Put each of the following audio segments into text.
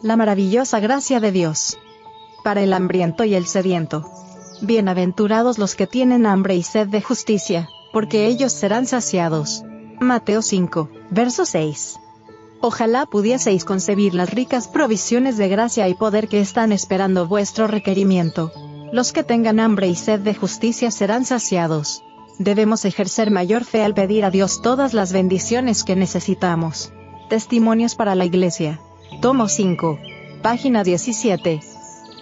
La maravillosa gracia de Dios. Para el hambriento y el sediento. Bienaventurados los que tienen hambre y sed de justicia, porque ellos serán saciados. Mateo 5, verso 6. Ojalá pudieseis concebir las ricas provisiones de gracia y poder que están esperando vuestro requerimiento. Los que tengan hambre y sed de justicia serán saciados. Debemos ejercer mayor fe al pedir a Dios todas las bendiciones que necesitamos. Testimonios para la Iglesia. Tomo 5. Página 17.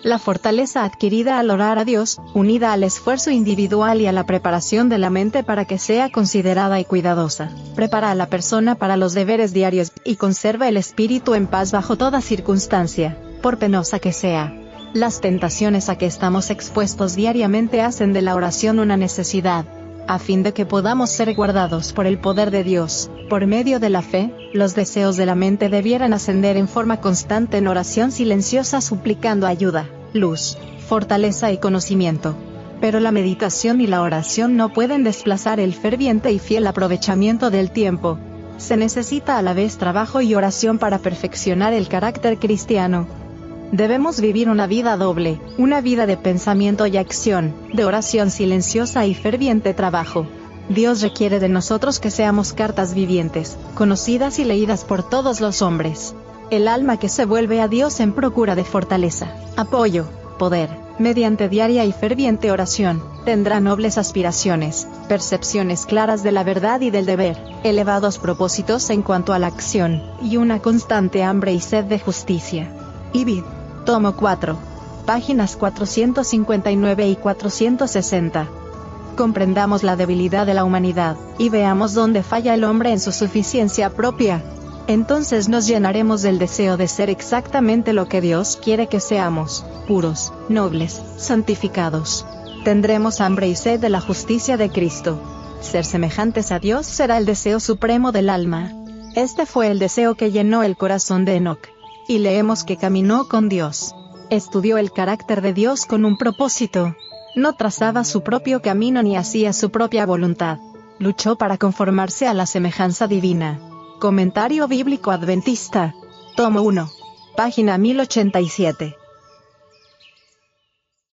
La fortaleza adquirida al orar a Dios, unida al esfuerzo individual y a la preparación de la mente para que sea considerada y cuidadosa, prepara a la persona para los deberes diarios y conserva el espíritu en paz bajo toda circunstancia, por penosa que sea. Las tentaciones a que estamos expuestos diariamente hacen de la oración una necesidad, a fin de que podamos ser guardados por el poder de Dios, por medio de la fe, los deseos de la mente debieran ascender en forma constante en oración silenciosa suplicando ayuda luz, fortaleza y conocimiento. Pero la meditación y la oración no pueden desplazar el ferviente y fiel aprovechamiento del tiempo. Se necesita a la vez trabajo y oración para perfeccionar el carácter cristiano. Debemos vivir una vida doble, una vida de pensamiento y acción, de oración silenciosa y ferviente trabajo. Dios requiere de nosotros que seamos cartas vivientes, conocidas y leídas por todos los hombres. El alma que se vuelve a Dios en procura de fortaleza, apoyo, poder, mediante diaria y ferviente oración, tendrá nobles aspiraciones, percepciones claras de la verdad y del deber, elevados propósitos en cuanto a la acción, y una constante hambre y sed de justicia. Ibid. Tomo 4. Páginas 459 y 460 comprendamos la debilidad de la humanidad, y veamos dónde falla el hombre en su suficiencia propia, entonces nos llenaremos del deseo de ser exactamente lo que Dios quiere que seamos, puros, nobles, santificados. Tendremos hambre y sed de la justicia de Cristo. Ser semejantes a Dios será el deseo supremo del alma. Este fue el deseo que llenó el corazón de Enoch. Y leemos que caminó con Dios. Estudió el carácter de Dios con un propósito. No trazaba su propio camino ni hacía su propia voluntad. Luchó para conformarse a la semejanza divina. Comentario Bíblico Adventista. Tomo 1. Página 1087.